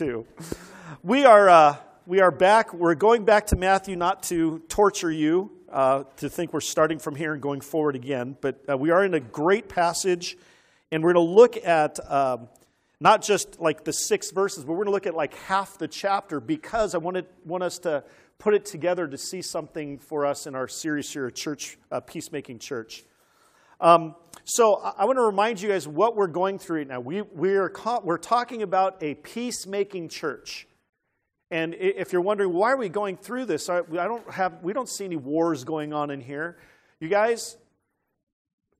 too. We are, uh, we are back. We're going back to Matthew not to torture you, uh, to think we're starting from here and going forward again, but uh, we are in a great passage, and we're going to look at um, not just like the six verses, but we're going to look at like half the chapter because I wanted, want us to put it together to see something for us in our series here at Church, uh, Peacemaking Church. Um, so I, want to remind you guys what we're going through right now. We, we're, we're talking about a peacemaking church. And if you're wondering why are we going through this, I, don't have, we don't see any wars going on in here. You guys,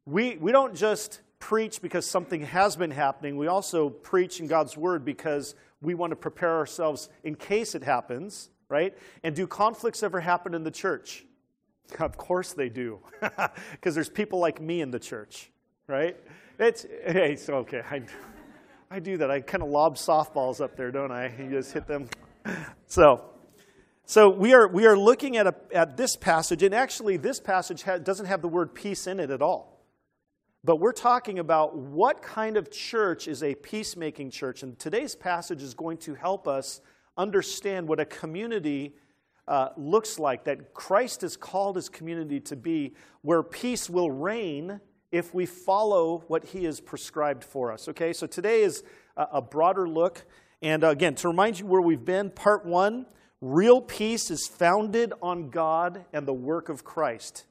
we, we don't just preach because something has been happening. We also preach in God's word because we want to prepare ourselves in case it happens right? And do conflicts ever happen in the church? Of course they do, because there's people like me in the church, right? It's, okay. I, I do that. I kind of lob softballs up there, don't I? You just hit them. So, so we are, we are looking at, a, at this passage, and actually, this passage ha- doesn't have the word peace in it at all. But we're talking about what kind of church is a peacemaking church. And today's passage is going to help us understand what a community uh, looks like, that Christ has called his community to be, where peace will reign if we follow what he has prescribed for us. Okay, so today is a, a broader look. And again, to remind you where we've been, part one real peace is founded on God and the work of Christ.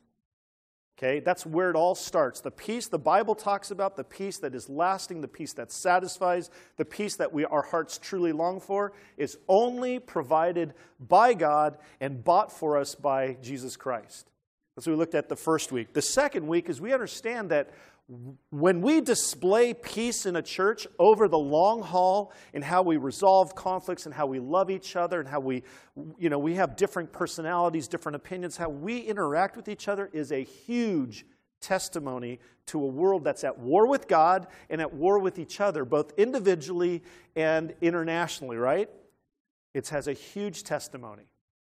Okay, that's where it all starts. The peace the Bible talks about, the peace that is lasting, the peace that satisfies, the peace that we, our hearts truly long for, is only provided by God and bought for us by Jesus Christ. That's what we looked at the first week. The second week is we understand that when we display peace in a church over the long haul in how we resolve conflicts and how we love each other and how we you know we have different personalities different opinions how we interact with each other is a huge testimony to a world that's at war with god and at war with each other both individually and internationally right it has a huge testimony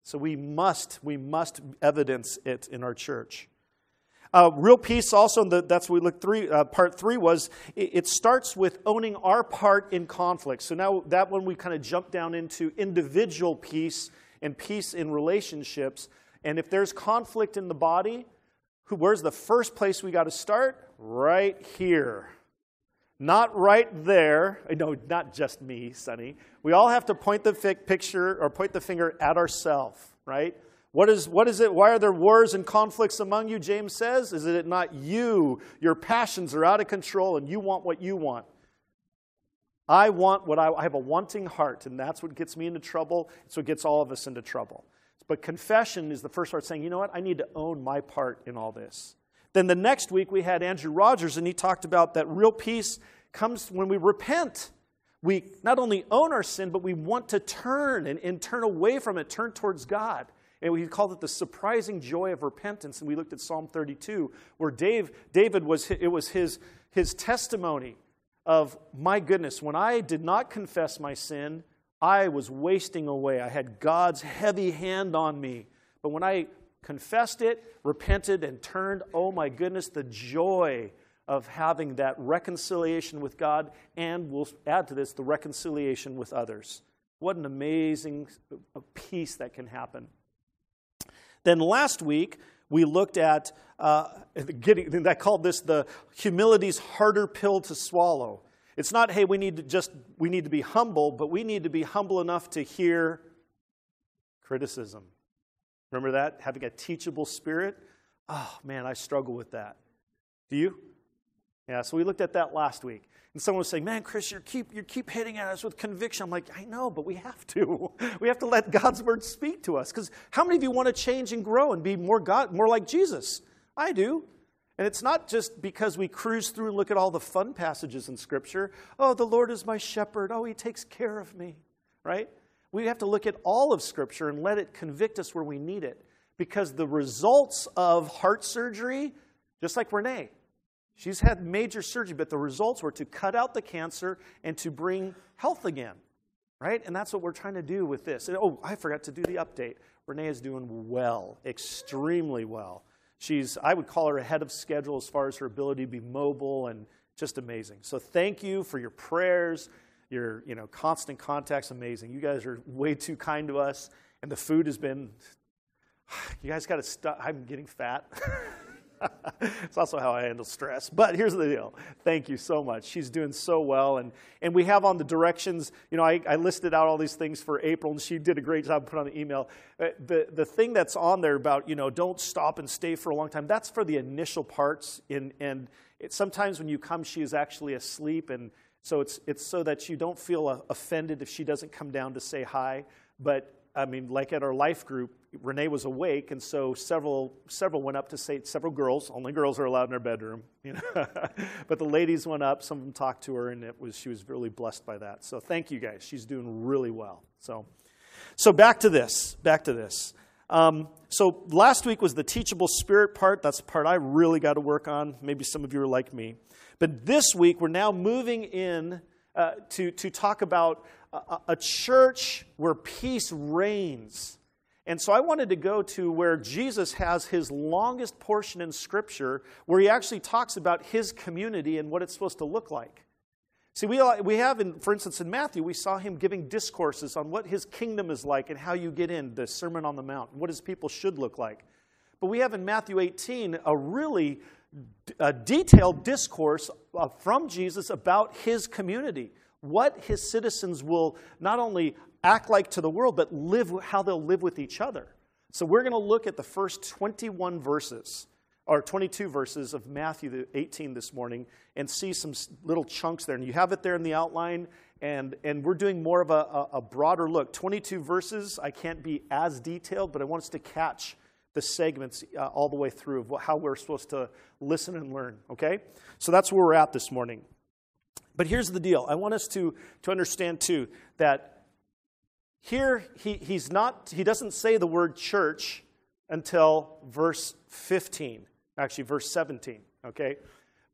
so we must we must evidence it in our church uh, real peace also, the, that's what we looked three, uh, part three was, it, it, starts with owning our part in conflict. So now that one we kind of jump down into individual peace and peace in relationships. And if there's conflict in the body, who, where's the first place we got to start? Right here. Not right there. No, not just me, Sonny. We all have to point the picture or point the finger at ourselves, right? What is, what is it? Why are there wars and conflicts among you? James says. Is it not you? Your passions are out of control and you want what you want. I want what I, I have a wanting heart, and that's what gets me into trouble. It's what gets all of us into trouble. But confession is the first part saying, you know what? I need to own my part in all this. Then the next week we had Andrew Rogers, and he talked about that real peace comes when we repent. We not only own our sin, but we want to turn and, and turn away from it, turn towards God. And we called it the surprising joy of repentance. And we looked at Psalm 32, where Dave, David was, it was his, his testimony of, my goodness, when I did not confess my sin, I was wasting away. I had God's heavy hand on me. But when I confessed it, repented, and turned, oh my goodness, the joy of having that reconciliation with God, and we'll add to this the reconciliation with others. What an amazing peace that can happen. Then last week, we looked at uh, getting, I called this the humility's harder pill to swallow. It's not, hey, we need to just, we need to be humble, but we need to be humble enough to hear criticism. Remember that? Having a teachable spirit? Oh, man, I struggle with that. Do you? Yeah, so we looked at that last week. And someone was saying, Man, Chris, you keep, you keep hitting at us with conviction. I'm like, I know, but we have to. We have to let God's word speak to us. Because how many of you want to change and grow and be more, God, more like Jesus? I do. And it's not just because we cruise through and look at all the fun passages in Scripture. Oh, the Lord is my shepherd. Oh, he takes care of me, right? We have to look at all of Scripture and let it convict us where we need it. Because the results of heart surgery, just like Renee, She's had major surgery, but the results were to cut out the cancer and to bring health again, right? And that's what we're trying to do with this. And, oh, I forgot to do the update. Renee is doing well, extremely well. She's, I would call her ahead of schedule as far as her ability to be mobile and just amazing. So thank you for your prayers. Your you know, constant contact's amazing. You guys are way too kind to us, and the food has been. You guys got to stop. I'm getting fat. it's also how I handle stress. But here's the deal. Thank you so much. She's doing so well. And, and we have on the directions, you know, I, I listed out all these things for April, and she did a great job put on the email. Uh, the, the thing that's on there about, you know, don't stop and stay for a long time, that's for the initial parts. In, and it, sometimes when you come, she is actually asleep. And so it's, it's so that you don't feel uh, offended if she doesn't come down to say hi. But I mean, like at our life group, Renee was awake, and so several several went up to say several girls. Only girls are allowed in their bedroom, you know. but the ladies went up. Some of them talked to her, and it was she was really blessed by that. So thank you guys. She's doing really well. So, so back to this. Back to this. Um, so last week was the teachable spirit part. That's the part I really got to work on. Maybe some of you are like me. But this week we're now moving in uh, to to talk about a, a church where peace reigns. And so I wanted to go to where Jesus has his longest portion in Scripture, where he actually talks about his community and what it's supposed to look like. See, we, we have, in, for instance, in Matthew, we saw him giving discourses on what his kingdom is like and how you get in, the Sermon on the Mount, what his people should look like. But we have in Matthew 18 a really a detailed discourse uh, from Jesus about his community what his citizens will not only act like to the world, but live how they'll live with each other. So we're going to look at the first 21 verses, or 22 verses of Matthew 18 this morning, and see some little chunks there. And you have it there in the outline, and, and we're doing more of a, a, a broader look. 22 verses, I can't be as detailed, but I want us to catch the segments uh, all the way through of how we're supposed to listen and learn, okay? So that's where we're at this morning. But here's the deal. I want us to, to understand too that here he, he's not, he doesn't say the word church until verse 15, actually verse 17, okay?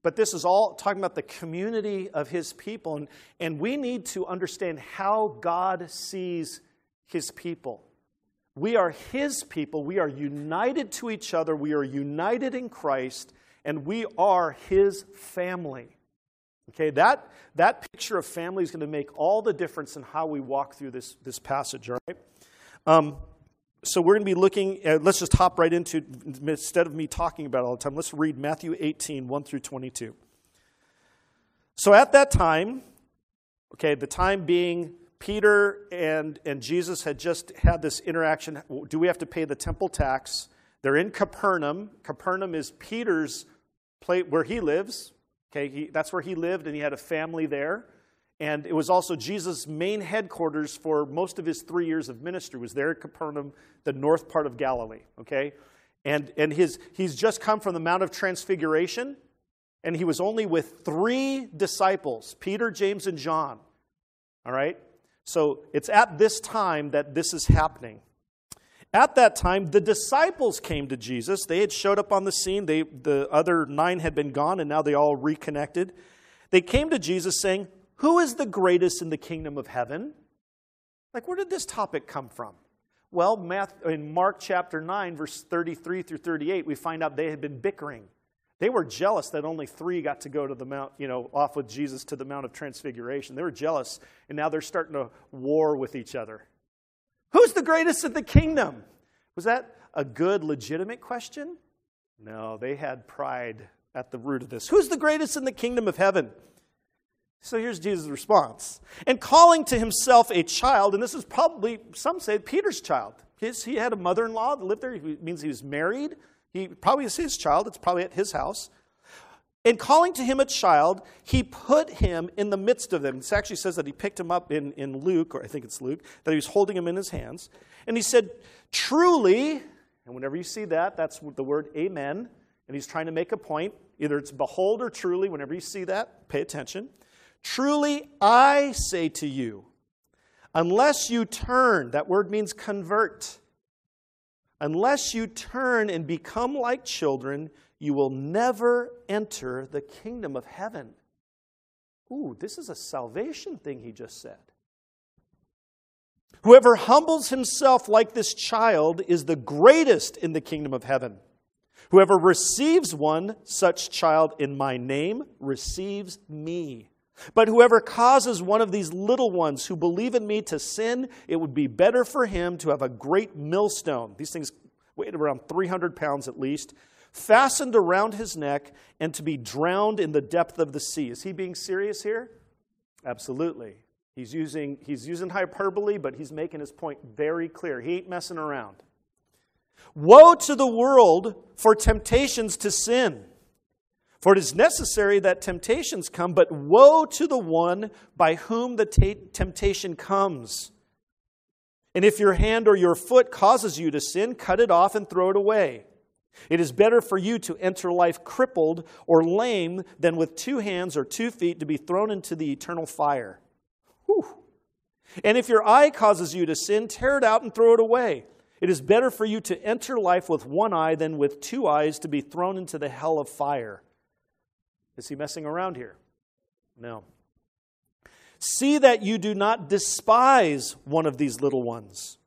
But this is all talking about the community of his people, and, and we need to understand how God sees his people. We are his people. We are united to each other. We are united in Christ, and we are his family. Okay, that, that picture of family is going to make all the difference in how we walk through this, this passage, all right? Um, so we're going to be looking, uh, let's just hop right into, instead of me talking about all the time, let's read Matthew 18, 1 through 22. So at that time, okay, the time being Peter and, and Jesus had just had this interaction. Do we have to pay the temple tax? They're in Capernaum. Capernaum is Peter's place where he lives, Okay, he, that's where he lived, and he had a family there. And it was also Jesus' main headquarters for most of his three years of ministry was there at Capernaum, the north part of Galilee. Okay, and and his he's just come from the Mount of Transfiguration, and he was only with three disciples: Peter, James, and John. All right, so it's at this time that this is happening. At that time, the disciples came to Jesus. They had showed up on the scene. They, the other nine had been gone, and now they all reconnected. They came to Jesus saying, Who is the greatest in the kingdom of heaven? Like, where did this topic come from? Well, in Mark chapter 9, verse 33 through 38, we find out they had been bickering. They were jealous that only three got to go to the mount, you know, off with Jesus to the Mount of Transfiguration. They were jealous, and now they're starting to war with each other. Who's the greatest in the kingdom? Was that a good, legitimate question? No, they had pride at the root of this. Who's the greatest in the kingdom of heaven? So here's Jesus' response. And calling to himself a child, and this is probably, some say, Peter's child. His, he had a mother in law that lived there. It means he was married. He probably is his child. It's probably at his house. And calling to him a child, he put him in the midst of them. It actually says that he picked him up in, in Luke, or I think it's Luke, that he was holding him in his hands. And he said, Truly, and whenever you see that, that's the word amen. And he's trying to make a point. Either it's behold or truly. Whenever you see that, pay attention. Truly, I say to you, unless you turn, that word means convert. Unless you turn and become like children, you will never enter the kingdom of heaven. Ooh, this is a salvation thing he just said. Whoever humbles himself like this child is the greatest in the kingdom of heaven. Whoever receives one such child in my name receives me. But whoever causes one of these little ones who believe in me to sin, it would be better for him to have a great millstone. These things weigh around 300 pounds at least, fastened around his neck, and to be drowned in the depth of the sea. Is he being serious here? Absolutely. He's using, he's using hyperbole, but he's making his point very clear. He ain't messing around. Woe to the world for temptations to sin. For it is necessary that temptations come, but woe to the one by whom the t- temptation comes. And if your hand or your foot causes you to sin, cut it off and throw it away. It is better for you to enter life crippled or lame than with two hands or two feet to be thrown into the eternal fire. Whew. And if your eye causes you to sin, tear it out and throw it away. It is better for you to enter life with one eye than with two eyes to be thrown into the hell of fire. Is he messing around here? No. See that you do not despise one of these little ones.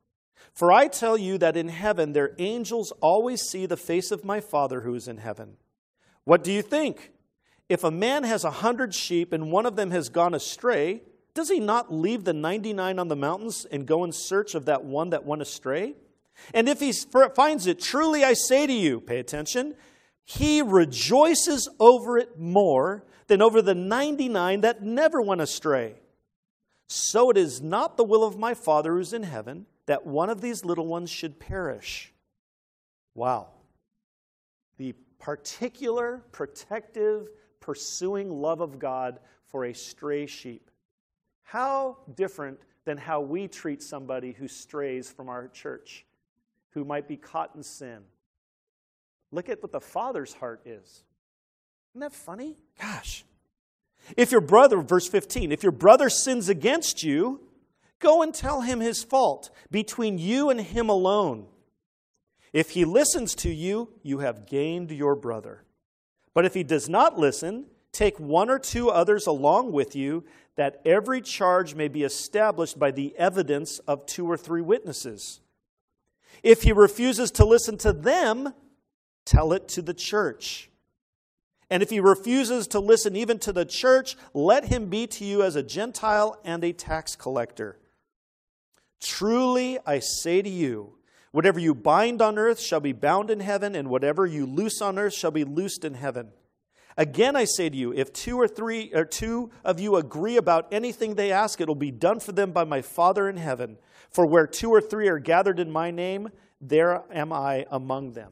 For I tell you that in heaven their angels always see the face of my Father who is in heaven. What do you think? If a man has a hundred sheep and one of them has gone astray, does he not leave the 99 on the mountains and go in search of that one that went astray? And if he finds it, truly I say to you, pay attention, he rejoices over it more than over the 99 that never went astray. So it is not the will of my Father who's in heaven that one of these little ones should perish. Wow. The particular, protective, pursuing love of God for a stray sheep. How different than how we treat somebody who strays from our church, who might be caught in sin Look at what the Father's heart is. Isn't that funny? Gosh. If your brother, verse 15, if your brother sins against you, go and tell him his fault between you and him alone. If he listens to you, you have gained your brother. But if he does not listen, take one or two others along with you, that every charge may be established by the evidence of two or three witnesses. If he refuses to listen to them, tell it to the church. And if he refuses to listen even to the church, let him be to you as a Gentile and a tax collector. Truly, I say to you, whatever you bind on earth shall be bound in heaven, and whatever you loose on earth shall be loosed in heaven. Again, I say to you, if two or three or two of you agree about anything they ask, it will be done for them by my Father in heaven. For where two or three are gathered in my name, there am I among them.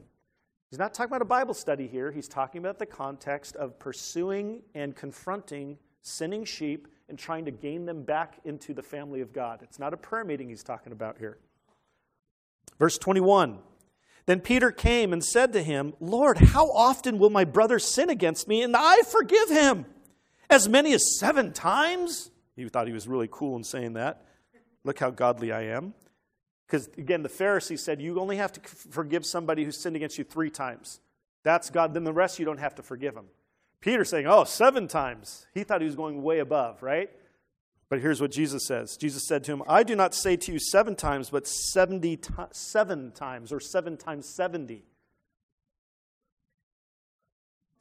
He's not talking about a Bible study here. He's talking about the context of pursuing and confronting sinning sheep and trying to gain them back into the family of God. It's not a prayer meeting he's talking about here. Verse 21 Then Peter came and said to him, Lord, how often will my brother sin against me and I forgive him? As many as seven times? He thought he was really cool in saying that. Look how godly I am. Because again, the Pharisee said you only have to forgive somebody who sinned against you three times. That's God. Then the rest you don't have to forgive them. Peter saying, oh, seven times. He thought he was going way above, right? But here's what Jesus says Jesus said to him, I do not say to you seven times, but 77 times, or seven times 70.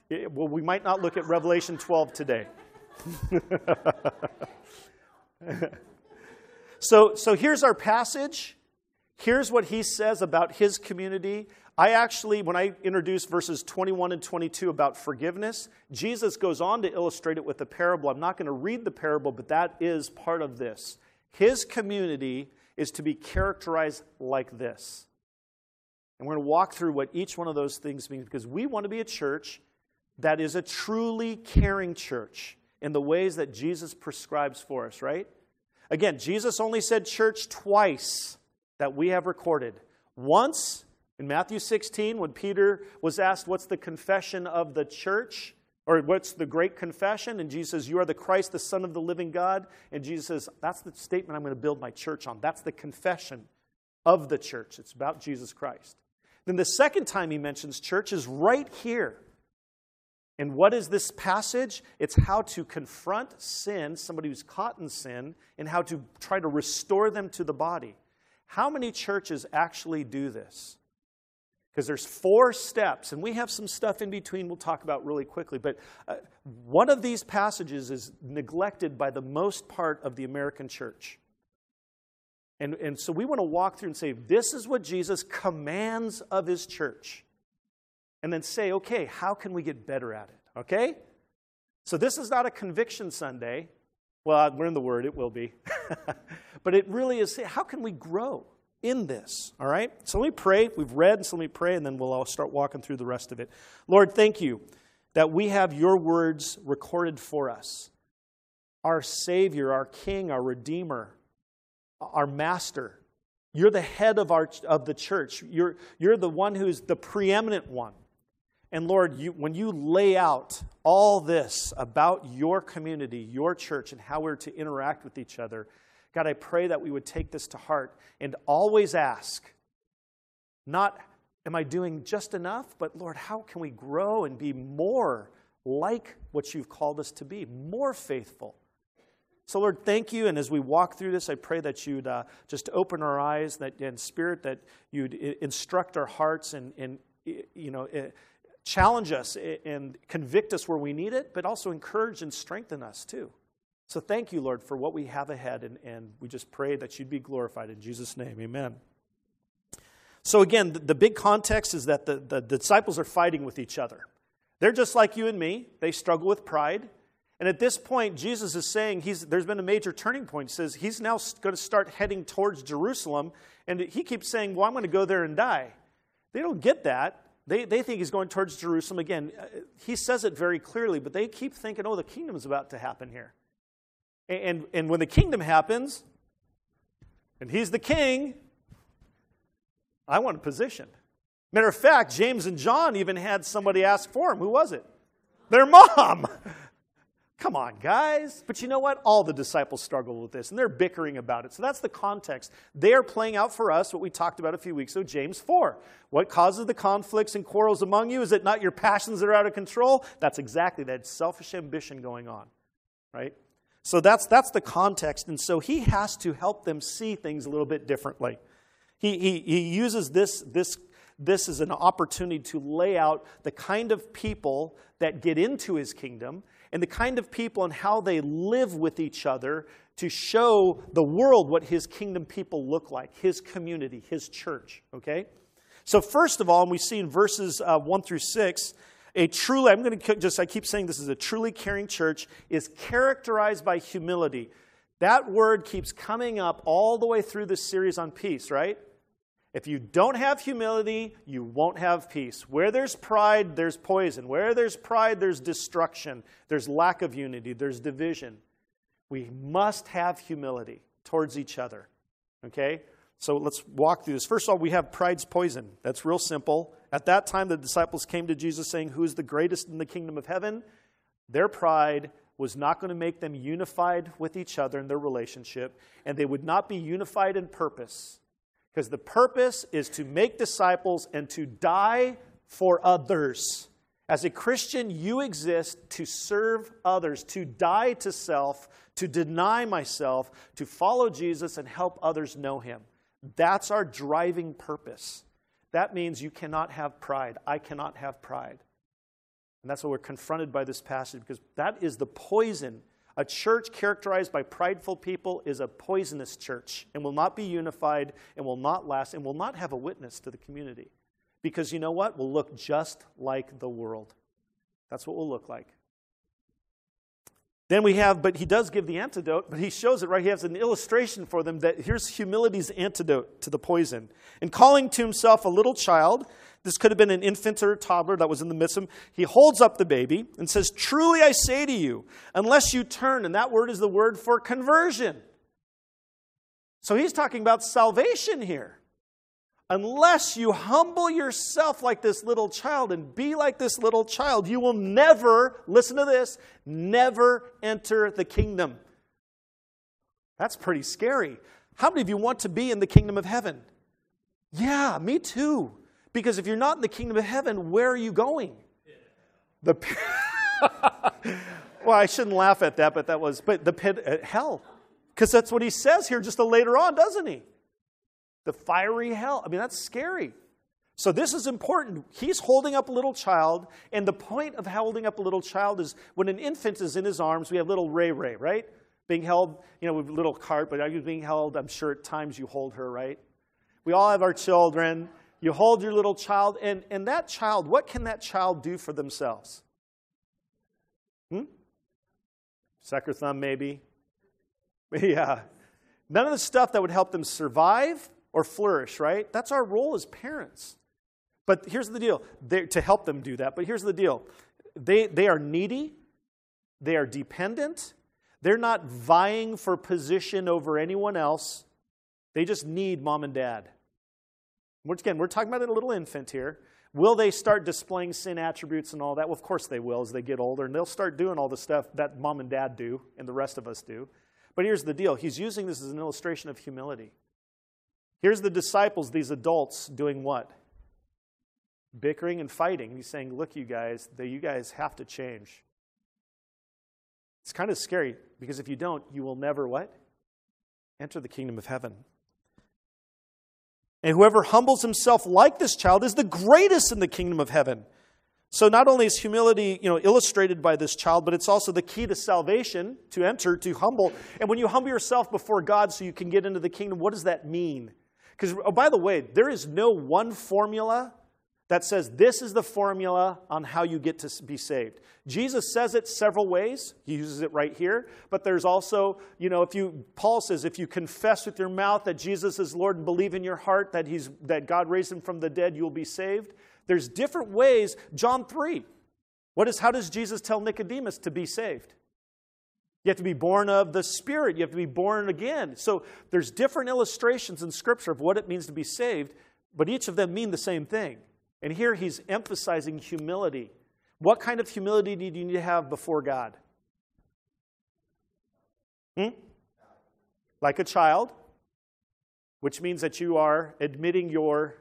It, well, we might not look at Revelation 12 today. so, so here's our passage. Here's what he says about his community. I actually, when I introduce verses 21 and 22 about forgiveness, Jesus goes on to illustrate it with a parable. I'm not going to read the parable, but that is part of this. His community is to be characterized like this. And we're going to walk through what each one of those things means because we want to be a church that is a truly caring church in the ways that Jesus prescribes for us, right? Again, Jesus only said church twice that we have recorded. Once in Matthew 16, when Peter was asked, What's the confession of the church? Or what's the great confession? And Jesus says, You are the Christ, the Son of the living God. And Jesus says, That's the statement I'm going to build my church on. That's the confession of the church. It's about Jesus Christ. Then the second time he mentions church is right here. And what is this passage? It's how to confront sin, somebody who's caught in sin, and how to try to restore them to the body. How many churches actually do this? because there's four steps, and we have some stuff in between we'll talk about really quickly. But uh, one of these passages is neglected by the most part of the American church. And, and so we want to walk through and say, this is what Jesus commands of his church. And then say, okay, how can we get better at it? Okay? So this is not a conviction Sunday. Well, we're in the Word, it will be. but it really is, how can we grow? in this. All right? So let me pray. We've read, and so let me pray, and then we'll all start walking through the rest of it. Lord, thank you that we have your words recorded for us. Our Savior, our King, our Redeemer, our Master. You're the head of, our, of the church. You're, you're the one who's the preeminent one. And Lord, you, when you lay out all this about your community, your church, and how we're to interact with each other, God, I pray that we would take this to heart and always ask, not, am I doing just enough? But Lord, how can we grow and be more like what you've called us to be, more faithful? So, Lord, thank you. And as we walk through this, I pray that you'd uh, just open our eyes that, and spirit, that you'd instruct our hearts and, and you know, challenge us and convict us where we need it, but also encourage and strengthen us too. So thank you, Lord, for what we have ahead, and, and we just pray that you'd be glorified in Jesus' name. Amen. So, again, the, the big context is that the, the, the disciples are fighting with each other. They're just like you and me, they struggle with pride. And at this point, Jesus is saying he's, there's been a major turning point. He says he's now going to start heading towards Jerusalem. And he keeps saying, Well, I'm going to go there and die. They don't get that. They, they think he's going towards Jerusalem. Again, uh, he says it very clearly, but they keep thinking, Oh, the kingdom is about to happen here. And, and when the kingdom happens, and he's the king, I want a position. Matter of fact, James and John even had somebody ask for him. Who was it? Their mom. Come on, guys. But you know what? All the disciples struggle with this, and they're bickering about it. So that's the context. They are playing out for us what we talked about a few weeks ago, James 4. What causes the conflicts and quarrels among you? Is it not your passions that are out of control? That's exactly that selfish ambition going on, right? So that's, that's the context. And so he has to help them see things a little bit differently. He, he, he uses this, this, this as an opportunity to lay out the kind of people that get into his kingdom and the kind of people and how they live with each other to show the world what his kingdom people look like, his community, his church. Okay? So, first of all, and we see in verses uh, 1 through 6, a truly, I'm going to just, I keep saying this is a truly caring church, is characterized by humility. That word keeps coming up all the way through this series on peace, right? If you don't have humility, you won't have peace. Where there's pride, there's poison. Where there's pride, there's destruction. There's lack of unity, there's division. We must have humility towards each other. Okay? So let's walk through this. First of all, we have pride's poison. That's real simple. At that time, the disciples came to Jesus saying, Who is the greatest in the kingdom of heaven? Their pride was not going to make them unified with each other in their relationship, and they would not be unified in purpose. Because the purpose is to make disciples and to die for others. As a Christian, you exist to serve others, to die to self, to deny myself, to follow Jesus and help others know him. That's our driving purpose. That means you cannot have pride. I cannot have pride. And that's why we're confronted by this passage because that is the poison. A church characterized by prideful people is a poisonous church and will not be unified and will not last and will not have a witness to the community. Because you know what? We'll look just like the world. That's what we'll look like. Then we have, but he does give the antidote, but he shows it right. He has an illustration for them that here's humility's antidote to the poison. In calling to himself a little child, this could have been an infant or a toddler that was in the midst of him, he holds up the baby and says, Truly I say to you, unless you turn, and that word is the word for conversion. So he's talking about salvation here unless you humble yourself like this little child and be like this little child, you will never, listen to this, never enter the kingdom. That's pretty scary. How many of you want to be in the kingdom of heaven? Yeah, me too. Because if you're not in the kingdom of heaven, where are you going? The well, I shouldn't laugh at that, but that was but the pit uh, hell, because that's what he says here just a later on, doesn't he? the fiery hell. I mean, that's scary. So this is important. He's holding up a little child, and the point of holding up a little child is when an infant is in his arms, we have little Ray Ray, right? Being held, you know, with a little cart, but are you being held? I'm sure at times you hold her, right? We all have our children. You hold your little child, and, and that child, what can that child do for themselves? Hmm? Suck her thumb, maybe. Yeah. None of the stuff that would help them survive or flourish, right? That's our role as parents. But here's the deal They're, to help them do that. But here's the deal they, they are needy, they are dependent, they're not vying for position over anyone else. They just need mom and dad. Once again, we're talking about a little infant here. Will they start displaying sin attributes and all that? Well, of course they will as they get older, and they'll start doing all the stuff that mom and dad do and the rest of us do. But here's the deal He's using this as an illustration of humility. Here's the disciples, these adults, doing what? Bickering and fighting. He's saying, Look, you guys, that you guys have to change. It's kind of scary because if you don't, you will never what? Enter the kingdom of heaven. And whoever humbles himself like this child is the greatest in the kingdom of heaven. So not only is humility, you know, illustrated by this child, but it's also the key to salvation, to enter, to humble. And when you humble yourself before God so you can get into the kingdom, what does that mean? Because, oh, by the way, there is no one formula that says this is the formula on how you get to be saved. Jesus says it several ways. He uses it right here. But there's also, you know, if you, Paul says, if you confess with your mouth that Jesus is Lord and believe in your heart that, he's, that God raised him from the dead, you'll be saved. There's different ways. John 3. What is, how does Jesus tell Nicodemus to be saved? You have to be born of the Spirit. You have to be born again. So there's different illustrations in Scripture of what it means to be saved, but each of them mean the same thing. And here he's emphasizing humility. What kind of humility do you need to have before God? Hmm? Like a child, which means that you are admitting your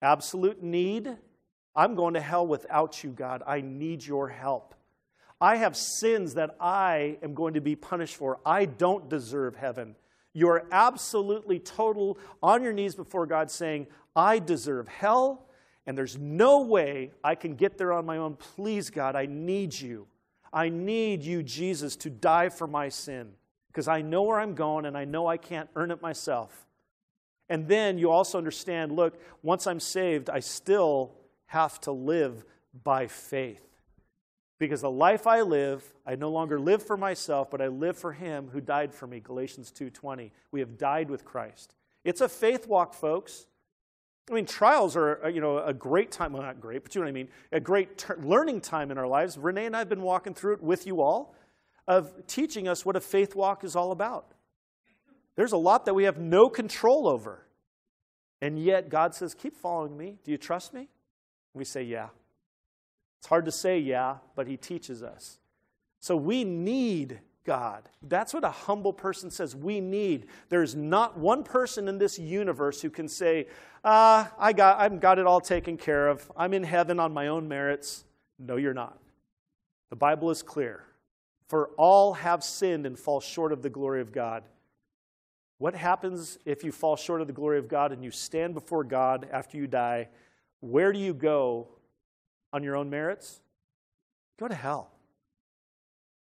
absolute need. I'm going to hell without you, God. I need your help. I have sins that I am going to be punished for. I don't deserve heaven. You're absolutely total on your knees before God saying, I deserve hell, and there's no way I can get there on my own. Please, God, I need you. I need you, Jesus, to die for my sin because I know where I'm going and I know I can't earn it myself. And then you also understand look, once I'm saved, I still have to live by faith. Because the life I live, I no longer live for myself, but I live for him who died for me. Galatians 2:20. We have died with Christ. It's a faith walk, folks. I mean, trials are, uh, you know, a great time. Well, not great, but you know what I mean. A great ter- learning time in our lives. Renee and I have been walking through it with you all, of teaching us what a faith walk is all about. There's a lot that we have no control over. And yet God says, Keep following me. Do you trust me? We say, Yeah. It's hard to say, yeah, but He teaches us. So we need God. That's what a humble person says. We need. There's not one person in this universe who can say, uh, I got, I've got it all taken care of. I'm in heaven on my own merits. No, you're not. The Bible is clear. For all have sinned and fall short of the glory of God. What happens if you fall short of the glory of God and you stand before God after you die? Where do you go on your own merits? Go to hell.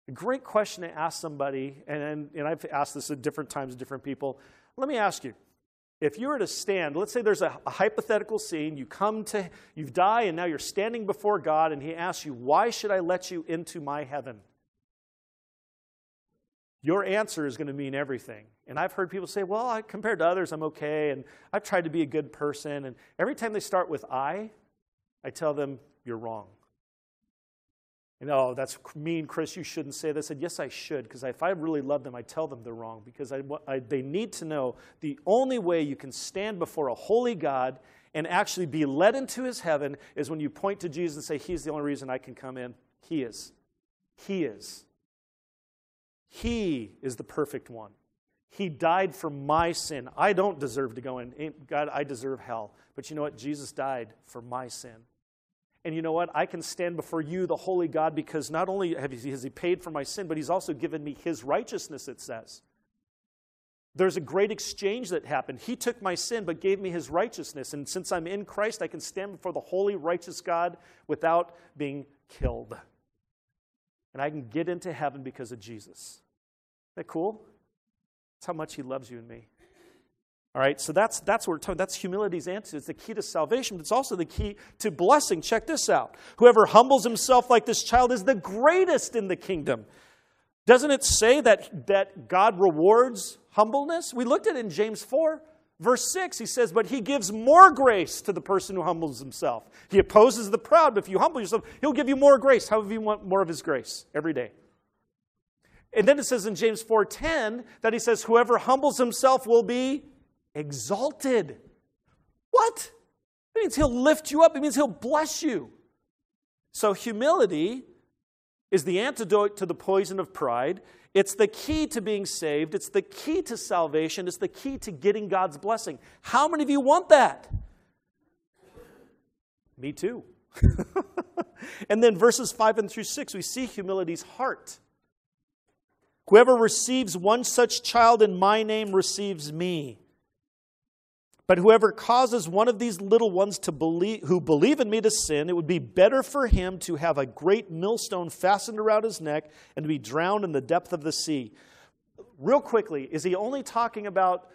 A great question to ask somebody, and, and I've asked this at different times to different people. Let me ask you if you were to stand, let's say there's a, a, hypothetical scene, you come to, you die, and now you're standing before God, and He asks you, Why should I let you into my heaven? Your answer is going to mean everything. And I've heard people say, Well, I, compared to others, I'm okay, and I've tried to be a good person. And every time they start with I, I tell them, you're wrong. And oh, that's mean, Chris. You shouldn't say that. I said, yes, I should, because if I really love them, I tell them they're wrong, because I, I, they need to know the only way you can stand before a holy God and actually be led into his heaven is when you point to Jesus and say, He's the only reason I can come in. He is. He is. He is the perfect one. He died for my sin. I don't deserve to go in. God, I deserve hell. But you know what? Jesus died for my sin. And you know what? I can stand before you, the holy God, because not only has he paid for my sin, but he's also given me his righteousness, it says. There's a great exchange that happened. He took my sin but gave me his righteousness. And since I'm in Christ, I can stand before the holy, righteous God without being killed. And I can get into heaven because of Jesus. Isn't that cool? That's how much he loves you and me. All right, so that's, that's what we're talking That's humility's answer. It's the key to salvation, but it's also the key to blessing. Check this out. Whoever humbles himself like this child is the greatest in the kingdom. Doesn't it say that, that God rewards humbleness? We looked at it in James 4, verse 6. He says, But he gives more grace to the person who humbles himself. He opposes the proud, but if you humble yourself, he'll give you more grace. How do you want more of his grace every day? And then it says in James 4:10 that he says, Whoever humbles himself will be exalted. What? It means he'll lift you up, it means he'll bless you. So, humility is the antidote to the poison of pride. It's the key to being saved. It's the key to salvation. It's the key to getting God's blessing. How many of you want that? Me too. and then verses 5 and through 6, we see humility's heart. Whoever receives one such child in my name receives me. But whoever causes one of these little ones to believe, who believe in me to sin, it would be better for him to have a great millstone fastened around his neck and to be drowned in the depth of the sea. Real quickly, is he only talking about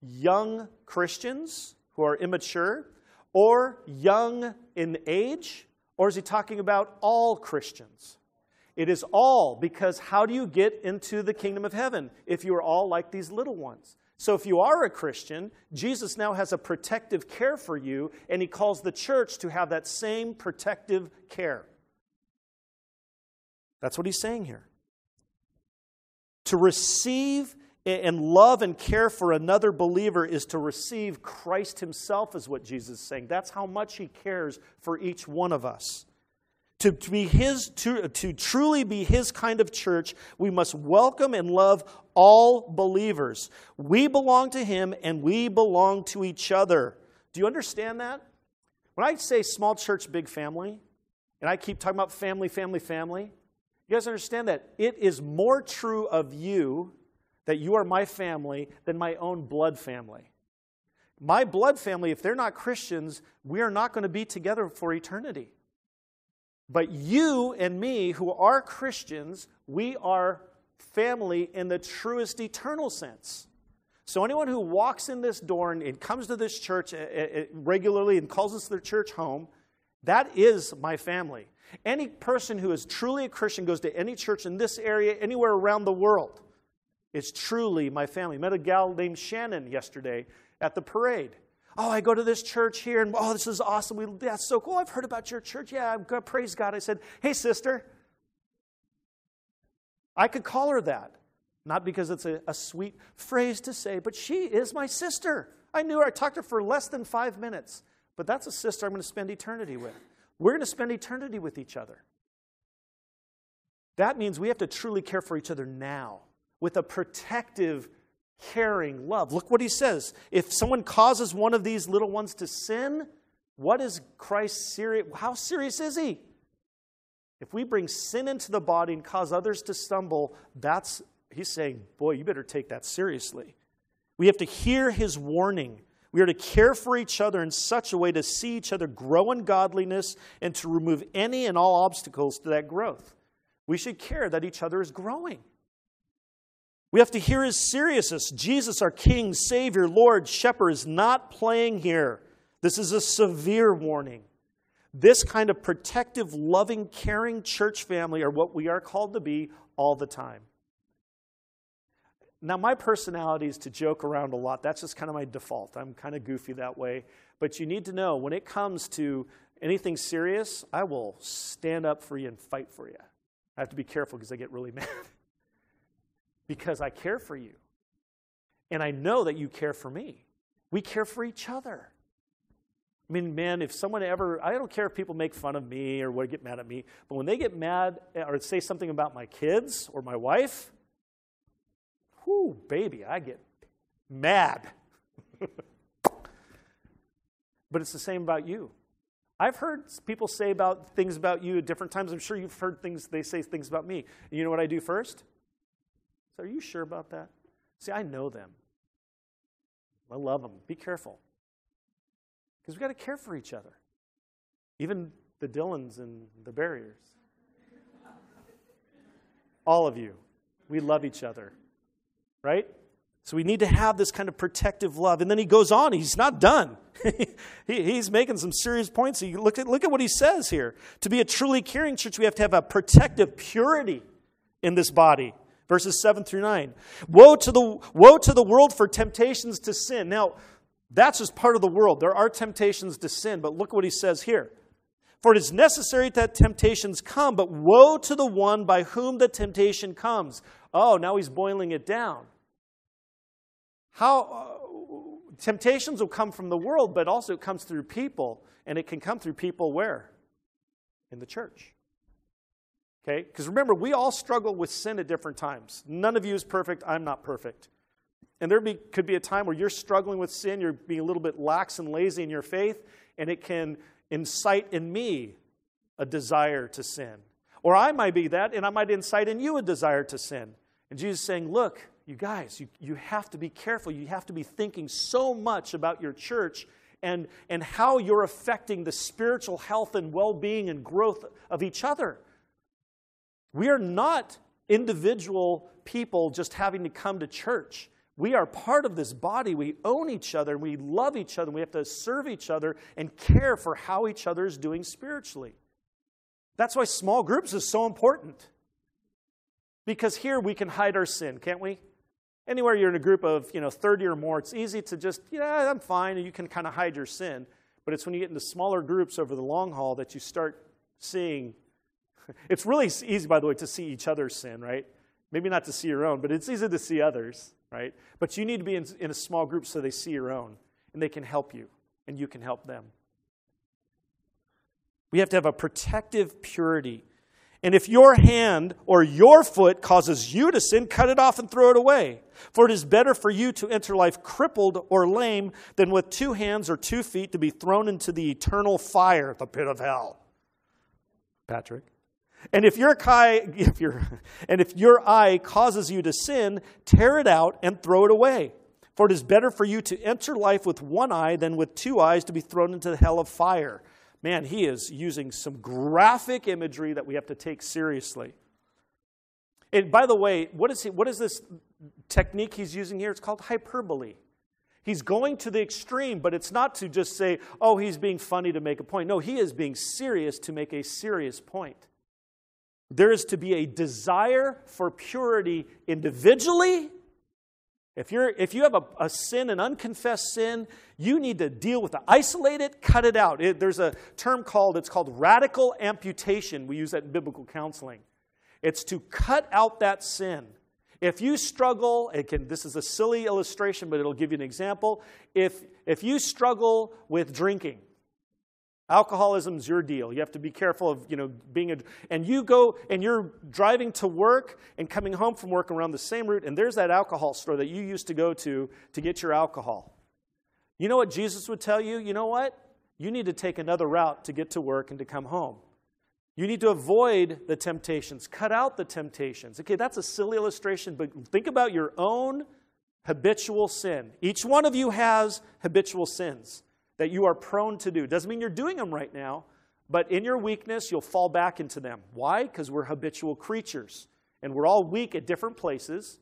young Christians who are immature or young in age? Or is he talking about all Christians? It is all, because how do you get into the kingdom of heaven if you are all like these little ones? So, if you are a Christian, Jesus now has a protective care for you, and he calls the church to have that same protective care. That's what he's saying here. To receive and love and care for another believer is to receive Christ himself, is what Jesus is saying. That's how much he cares for each one of us. To, to, be his, to, to truly be his kind of church, we must welcome and love all believers. We belong to him and we belong to each other. Do you understand that? When I say small church, big family, and I keep talking about family, family, family, you guys understand that it is more true of you that you are my family than my own blood family. My blood family, if they're not Christians, we are not going to be together for eternity. But you and me, who are Christians, we are family in the truest eternal sense. So, anyone who walks in this door and comes to this church eh, eh, eh, regularly and calls us their church home, that is my family. Any person who is truly a Christian goes to any church in this area, anywhere around the world, is truly my family. Met a gal named Shannon yesterday at the parade oh, I go to this church here, and oh, this is awesome. We, that's so cool. I've heard about your church. Yeah, praise God. I said, hey, sister. I could call her that. Not because it's a, a sweet phrase to say, but she is my sister. I knew her. I talked to her for less than five minutes. But that's a sister I'm going to spend eternity with. We're going to spend eternity with each other. That means we have to truly care for each other now with a protective caring love. Look what he says. If someone causes one of these little ones to sin, what is Christ serious? How serious is he? If we bring sin into the body and cause others to stumble, that's, he's saying, boy, you better take that seriously. We have to hear his warning. We are to care for each other in such a way to see each other grow in godliness and to remove any and all obstacles to that growth. We should care that each other is growing. We have to hear his seriousness. Jesus, our King, Savior, Lord, Shepherd, is not playing here. This is a severe warning. This kind of protective, loving, caring church family are what we are called to be all the time. Now, my personality is to joke around a lot. That's just kind of my default. I'm kind of goofy that way. But you need to know when it comes to anything serious, I will stand up for you and fight for you. I have to be careful because I get really mad because I care for you. And I know that you care for me. We care for each other. I mean, man, if someone ever, I don't care if people make fun of me or get mad at me, but when they get mad or say something about my kids or my wife, whoo, baby, I get mad. but it's the same about you. I've heard people say about things about you at different times. I'm sure you've heard things, they say things about me. And you know what I do first? Are you sure about that? See, I know them. I love them. Be careful. Because we've got to care for each other. Even the Dylans and the barriers. All of you. We love each other. Right? So we need to have this kind of protective love. And then he goes on, he's not done. he, he's making some serious points. look, at, look at what he says here. To be a truly caring church, we have to have a protective purity in this body. Verses 7 through 9. Woe to the, woe to the world for temptations to sin. Now, that's just part of the world. There are temptations to sin, but look what he says here. For it is necessary that temptations come, but woe to the one by whom the temptation comes. Oh, now he's boiling it down. How uh, temptations will come from the world, but also it comes through people, and it can come through people where? In the church. Okay? Because remember, we all struggle with sin at different times. None of you is perfect. I'm not perfect. And there be, could be a time where you're struggling with sin, you're being a little bit lax and lazy in your faith, and it can incite in me a desire to sin. Or I might be that, and I might incite in you a desire to sin. And Jesus saying, Look, you guys, you, you have to be careful. You have to be thinking so much about your church and, and how you're affecting the spiritual health and well being and growth of each other. We are not individual people just having to come to church. We are part of this body. We own each other. And we love each other. And We have to serve each other and care for how each other is doing spiritually. That's why small groups is so important. Because here we can hide our sin, can't we? Anywhere you're in a group of, you know, 30 or more, it's easy to just, yeah, I'm fine, and you can kind of hide your sin. But it's when you get into smaller groups over the long haul that you start seeing. It's really easy, by the way, to see each other's sin, right? Maybe not to see your own, but it's easy to see others, right? But you need to be in, in a small group so they see your own, and they can help you, and you can help them. We have to have a protective purity and if your hand or your foot causes you to sin, cut it off and throw it away. For it is better for you to enter life crippled or lame than with two hands or two feet to be thrown into the eternal fire, the pit of hell. Patrick. And if your eye, if your, and if your eye causes you to sin, tear it out and throw it away. For it is better for you to enter life with one eye than with two eyes to be thrown into the hell of fire man, he is using some graphic imagery that we have to take seriously. And by the way, what is, he, what is this technique he's using here? It's called hyperbole. He's going to the extreme, but it's not to just say, oh, he's being funny to make a point. No, he is being serious to make a serious point. There is to be a desire for purity individually if, you're, if you have a, a sin, an unconfessed sin, you need to deal with it. Isolate it, cut it out. It, there's a term called, it's called radical amputation. We use that in biblical counseling. It's to cut out that sin. If you struggle, it can, this is a silly illustration, but it'll give you an example. If, if you struggle with drinking, Alcoholism's your deal. You have to be careful of, you know, being a and you go and you're driving to work and coming home from work around the same route and there's that alcohol store that you used to go to to get your alcohol. You know what Jesus would tell you? You know what? You need to take another route to get to work and to come home. You need to avoid the temptations, cut out the temptations. Okay, that's a silly illustration, but think about your own habitual sin. Each one of you has habitual sins that you are prone to do. Doesn't mean you're doing them right now, but in your weakness, you'll fall back into them. Why? Because we're habitual creatures and we're all weak at different places.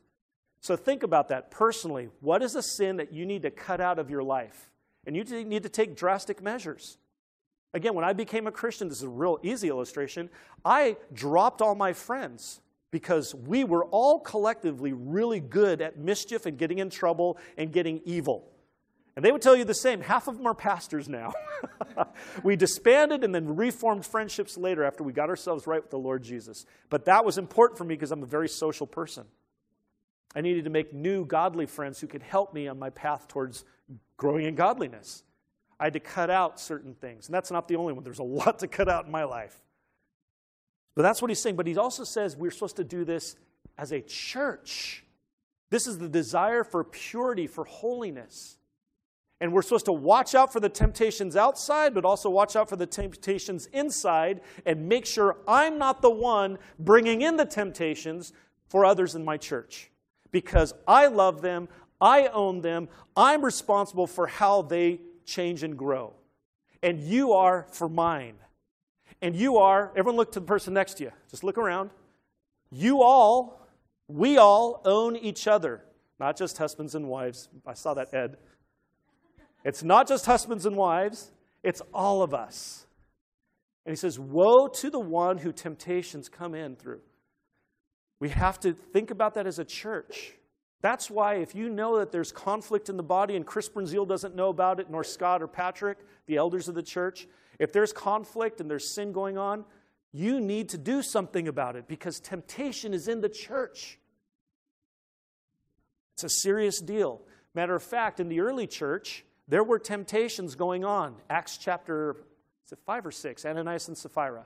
So think about that personally. What is a sin that you need to cut out of your life? And you need to take drastic measures. Again, when I became a Christian, this is a real easy illustration. I dropped all my friends because we were all collectively really good at mischief and getting in trouble and getting evil. And they would tell you the same. Half of them are pastors now. we disbanded and then reformed friendships later after we got ourselves right with the Lord Jesus. But that was important for me because I'm a very social person. I needed to make new godly friends who could help me on my path towards growing in godliness. I had to cut out certain things. And that's not the only one. There's a lot to cut out in my life. But that's what he's saying. But he also says we're supposed to do this as a church. This is the desire for purity, for holiness. And we're supposed to watch out for the temptations outside, but also watch out for the temptations inside and make sure I'm not the one bringing in the temptations for others in my church. Because I love them, I own them. I'm responsible for how they change and grow. And you are for mine. And you are, everyone look to the person next to you. Just look around. You all, we all own each other, not just husbands and wives. I saw that, Ed. It's not just husbands and wives, it's all of us. And he says, Woe to the one who temptations come in through. We have to think about that as a church. That's why, if you know that there's conflict in the body and Chris Brunzil doesn't know about it, nor Scott or Patrick, the elders of the church, if there's conflict and there's sin going on, you need to do something about it because temptation is in the church. It's a serious deal. Matter of fact, in the early church, there were temptations going on. Acts chapter is it 5 or 6, Ananias and Sapphira.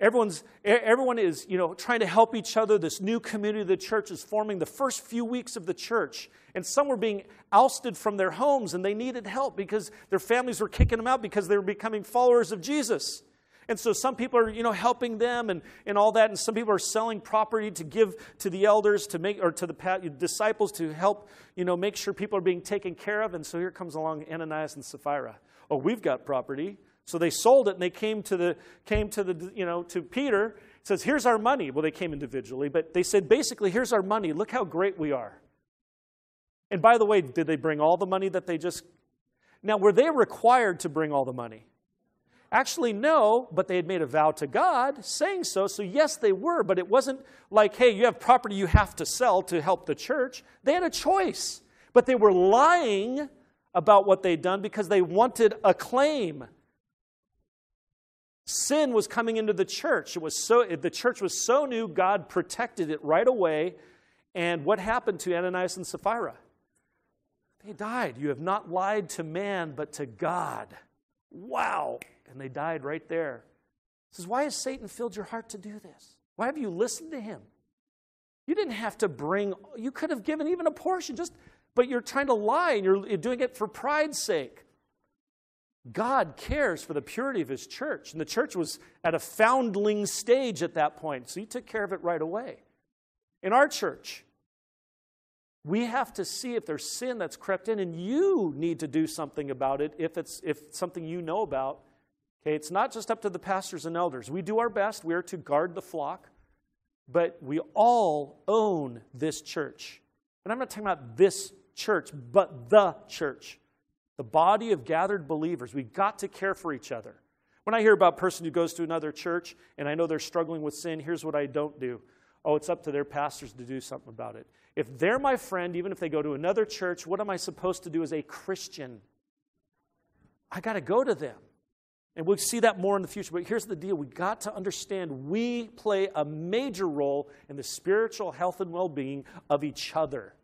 Everyone's, everyone is, you know, trying to help each other. This new community of the church is forming the first few weeks of the church. And some were being ousted from their homes and they needed help because their families were kicking them out because they were becoming followers of Jesus. And so some people are, you know, helping them and, and all that. And some people are selling property to give to the elders to make, or to the disciples to help, you know, make sure people are being taken care of. And so here comes along Ananias and Sapphira. Oh, we've got property. So they sold it and they came to the came to the you know to Peter. Says, "Here's our money." Well, they came individually, but they said basically, "Here's our money. Look how great we are." And by the way, did they bring all the money that they just Now, were they required to bring all the money? Actually, no, but they had made a vow to God saying so. So, yes, they were, but it wasn't like, hey, you have property you have to sell to help the church. They had a choice, but they were lying about what they'd done because they wanted a claim. Sin was coming into the church. It was so, the church was so new, God protected it right away. And what happened to Ananias and Sapphira? They died. You have not lied to man, but to God. Wow. And they died right there. He says, Why has Satan filled your heart to do this? Why have you listened to him? You didn't have to bring, you could have given even a portion, just, but you're trying to lie and you're doing it for pride's sake. God cares for the purity of his church. And the church was at a foundling stage at that point, so he took care of it right away. In our church, we have to see if there's sin that's crept in, and you need to do something about it if it's if something you know about. Okay, it's not just up to the pastors and elders. We do our best. We are to guard the flock, but we all own this church. And I'm not talking about this church, but the church the body of gathered believers. We've got to care for each other. When I hear about a person who goes to another church and I know they're struggling with sin, here's what I don't do. Oh, it's up to their pastors to do something about it. If they're my friend, even if they go to another church, what am I supposed to do as a Christian? I got to go to them. And we'll see that more in the future. But here's the deal we got to understand we play a major role in the spiritual health and well being of each other.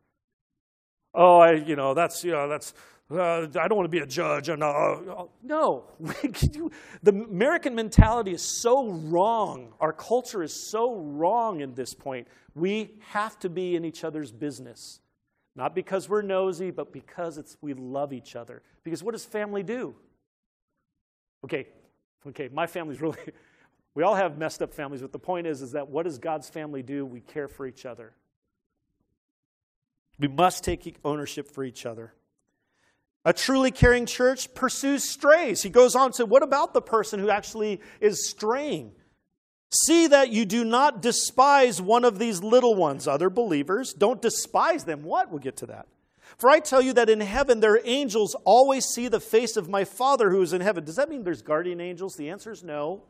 Oh, I, you know, that's, you know, that's, uh, I don't want to be a judge. And, uh, uh no, the American mentality is so wrong. Our culture is so wrong in this point. We have to be in each other's business. Not because we're nosy, but because it's, we love each other. Because what does family do? Okay, okay, my family's really, we all have messed up families, but the point is, is that what does God's family do? We care for each other. We must take ownership for each other. A truly caring church pursues strays. He goes on to, what about the person who actually is straying? See that you do not despise one of these little ones, other believers. Don't despise them. What? We'll get to that. For I tell you that in heaven their angels always see the face of my Father who is in heaven. Does that mean there's guardian angels? The answer is no.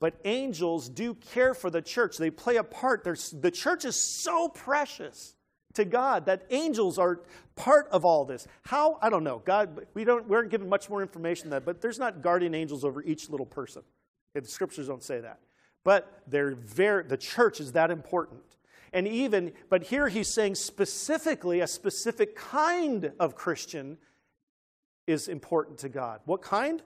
But angels do care for the church, they play a part. The church is so precious to God, that angels are part of all this. How? I don't know. God, we, don't, we aren't given much more information than that, but there's not guardian angels over each little person. The scriptures don't say that. But they're very, the church is that important. And even, but here he's saying specifically a specific kind of Christian is important to God. What kind?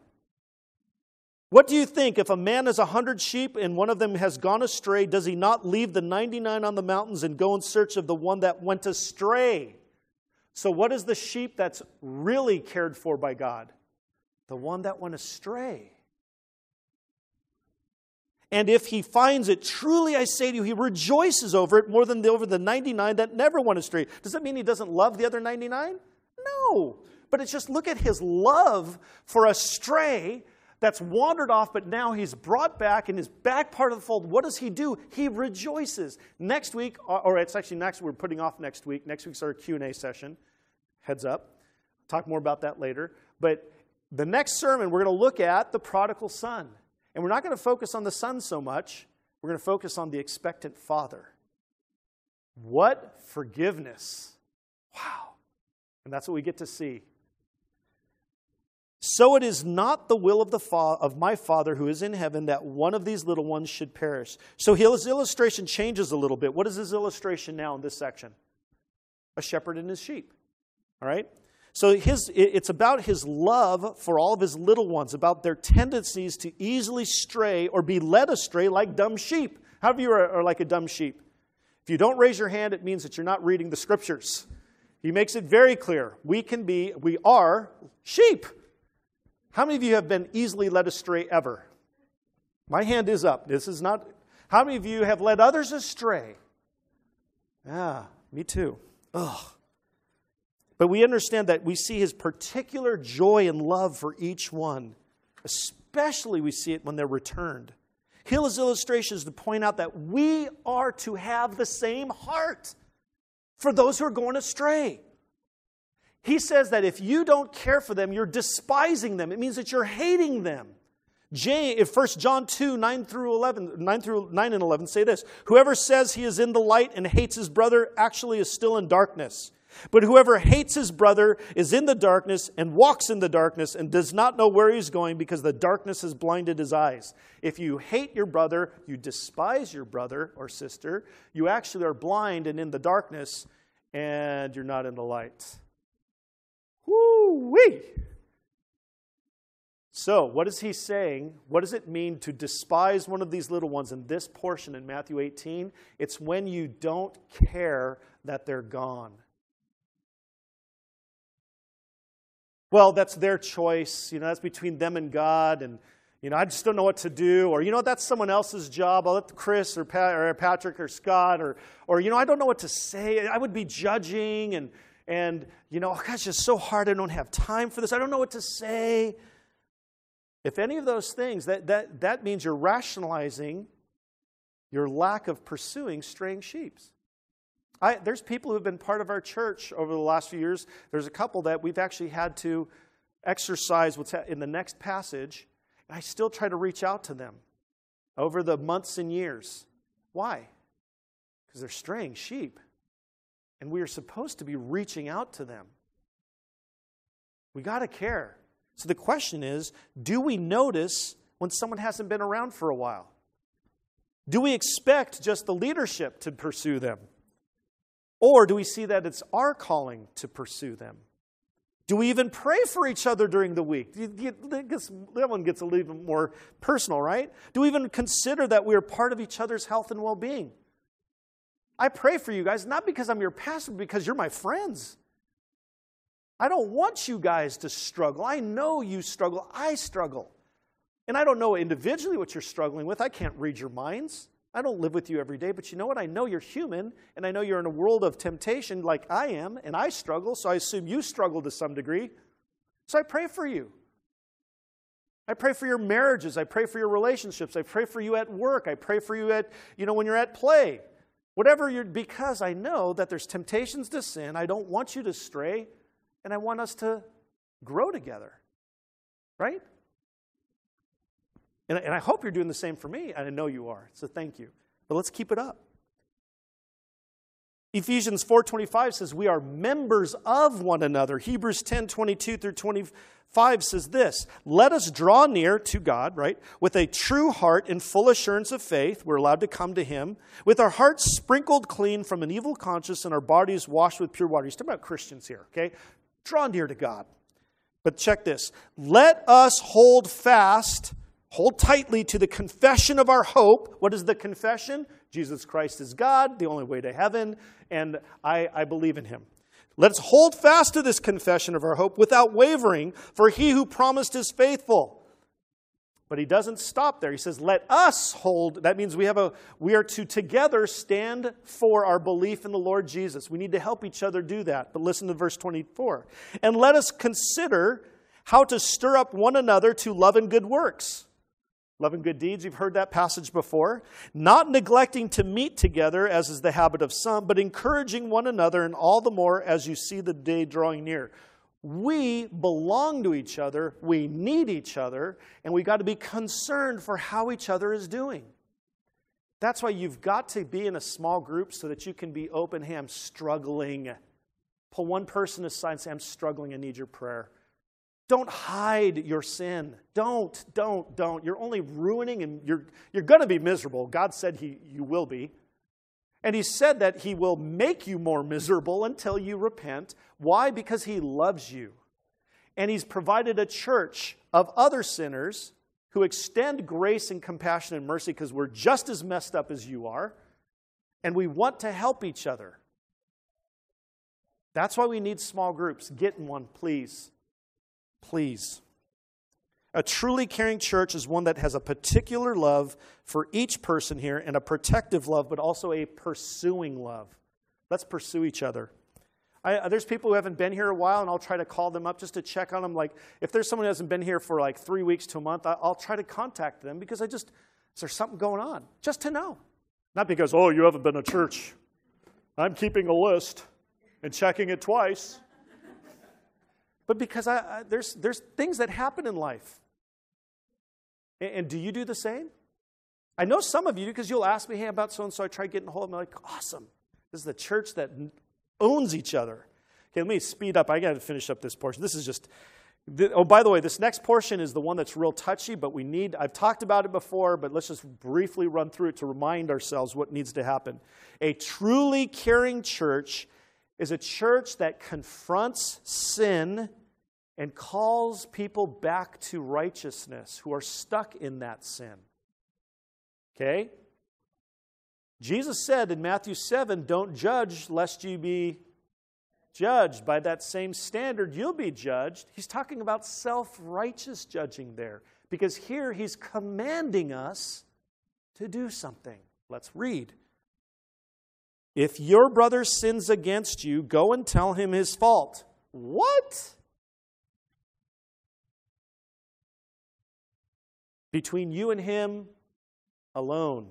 What do you think? If a man has a hundred sheep and one of them has gone astray, does he not leave the 99 on the mountains and go in search of the one that went astray? So, what is the sheep that's really cared for by God? The one that went astray. And if he finds it, truly I say to you, he rejoices over it more than the, over the 99 that never went astray. Does that mean he doesn't love the other 99? No. But it's just look at his love for a stray that's wandered off, but now he's brought back in his back part of the fold. What does he do? He rejoices. Next week, uh, or it's actually next, we're putting off next week. Next week's our Q&A session. Heads up. Talk more about that later. But the next sermon, we're going to look at the prodigal son. And we're not going to focus on the son so much. We're going to focus on the expectant father. What forgiveness! Wow. And that's what we get to see. So it is not the will of, the fa- of my Father who is in heaven that one of these little ones should perish. So his illustration changes a little bit. What is his illustration now in this section? A shepherd and his sheep. All right? So his, it's about his love for all of his little ones, about their tendencies to easily stray or be led astray like dumb sheep. How many of you are, are like a dumb sheep? If you don't raise your hand, it means that you're not reading the scriptures. He makes it very clear. We can be, we are sheep. How many of you have been easily led astray ever? My hand is up. This is not. How many of you have led others astray? Yeah, me too. Ugh. But we understand that we see his particular joy and love for each one. Especially we see it when they're returned. Hill's illustration is to point out that we are to have the same heart for those who are going astray. He says that if you don't care for them, you're despising them. It means that you're hating them. If 1 John 2, 9 through 11, 9 through 9 and 11 say this. Whoever says he is in the light and hates his brother actually is still in darkness. But whoever hates his brother is in the darkness and walks in the darkness and does not know where he's going because the darkness has blinded his eyes. If you hate your brother, you despise your brother or sister, you actually are blind and in the darkness and you're not in the light. Woo-wee! So, what is he saying? What does it mean to despise one of these little ones in this portion in Matthew 18? It's when you don't care that they're gone. Well, that's their choice. You know, that's between them and God. And, you know, I just don't know what to do. Or, you know, that's someone else's job. I'll let Chris or, Pat, or Patrick or Scott. Or, or, you know, I don't know what to say. I would be judging. And, and you know, oh, gosh, it's so hard. I don't have time for this. I don't know what to say. If any of those things, that, that, that means you're rationalizing your lack of pursuing straying sheep. I, there's people who have been part of our church over the last few years. There's a couple that we've actually had to exercise what's in the next passage, I still try to reach out to them over the months and years. Why? Because they're straying sheep. And we are supposed to be reaching out to them. We got to care. So the question is do we notice when someone hasn't been around for a while? Do we expect just the leadership to pursue them? Or do we see that it's our calling to pursue them? Do we even pray for each other during the week? That one gets a little more personal, right? Do we even consider that we are part of each other's health and well being? I pray for you guys, not because I'm your pastor, but because you're my friends. I don't want you guys to struggle. I know you struggle. I struggle. And I don't know individually what you're struggling with. I can't read your minds. I don't live with you every day, but you know what? I know you're human, and I know you're in a world of temptation like I am, and I struggle, so I assume you struggle to some degree. So I pray for you. I pray for your marriages. I pray for your relationships. I pray for you at work. I pray for you at, you know, when you're at play. Whatever you're, because I know that there's temptations to sin. I don't want you to stray, and I want us to grow together. Right? And, and I hope you're doing the same for me, I know you are. So thank you. But let's keep it up. Ephesians 4:25 says we are members of one another. Hebrews 10:22 through 25 says this, "Let us draw near to God, right? With a true heart and full assurance of faith, we're allowed to come to him, with our hearts sprinkled clean from an evil conscience and our bodies washed with pure water." He's talking about Christians here, okay? Draw near to God. But check this. Let us hold fast, hold tightly to the confession of our hope. What is the confession? Jesus Christ is God, the only way to heaven, and I, I believe in him. Let's hold fast to this confession of our hope without wavering, for he who promised is faithful. But he doesn't stop there. He says, "Let us hold." That means we have a we are to together stand for our belief in the Lord Jesus. We need to help each other do that. But listen to verse 24. And let us consider how to stir up one another to love and good works. Love and good deeds, you've heard that passage before. Not neglecting to meet together, as is the habit of some, but encouraging one another, and all the more as you see the day drawing near. We belong to each other, we need each other, and we got to be concerned for how each other is doing. That's why you've got to be in a small group so that you can be open. Hey, I'm struggling. Pull one person aside and say, I'm struggling, I need your prayer. Don't hide your sin. Don't, don't, don't. You're only ruining and you're, you're going to be miserable. God said he, you will be. And he said that he will make you more miserable until you repent. Why? Because he loves you. And he's provided a church of other sinners who extend grace and compassion and mercy because we're just as messed up as you are. And we want to help each other. That's why we need small groups. Get in one, please. Please. A truly caring church is one that has a particular love for each person here and a protective love, but also a pursuing love. Let's pursue each other. I, uh, there's people who haven't been here a while, and I'll try to call them up just to check on them. Like, if there's someone who hasn't been here for like three weeks to a month, I'll try to contact them because I just, is there something going on? Just to know. Not because, oh, you haven't been to church. I'm keeping a list and checking it twice but because I, I, there's, there's things that happen in life. And, and, do you do the same? I know some of you because you'll ask me, hey, about so and so. I try getting a hold of them. I'm like, awesome. This is the church that owns each other. Okay, let me speed up. I got to finish up this portion. This is just. Oh, by the way, this next portion is the one that's real touchy, but we need, I've talked about it before, but let's just briefly run through it to remind ourselves what needs to happen. A truly caring church is a church that confronts sin and calls people back to righteousness who are stuck in that sin. Okay? Jesus said in Matthew 7 don't judge lest you be judged. By that same standard, you'll be judged. He's talking about self righteous judging there because here he's commanding us to do something. Let's read. If your brother sins against you, go and tell him his fault. What? Between you and him alone.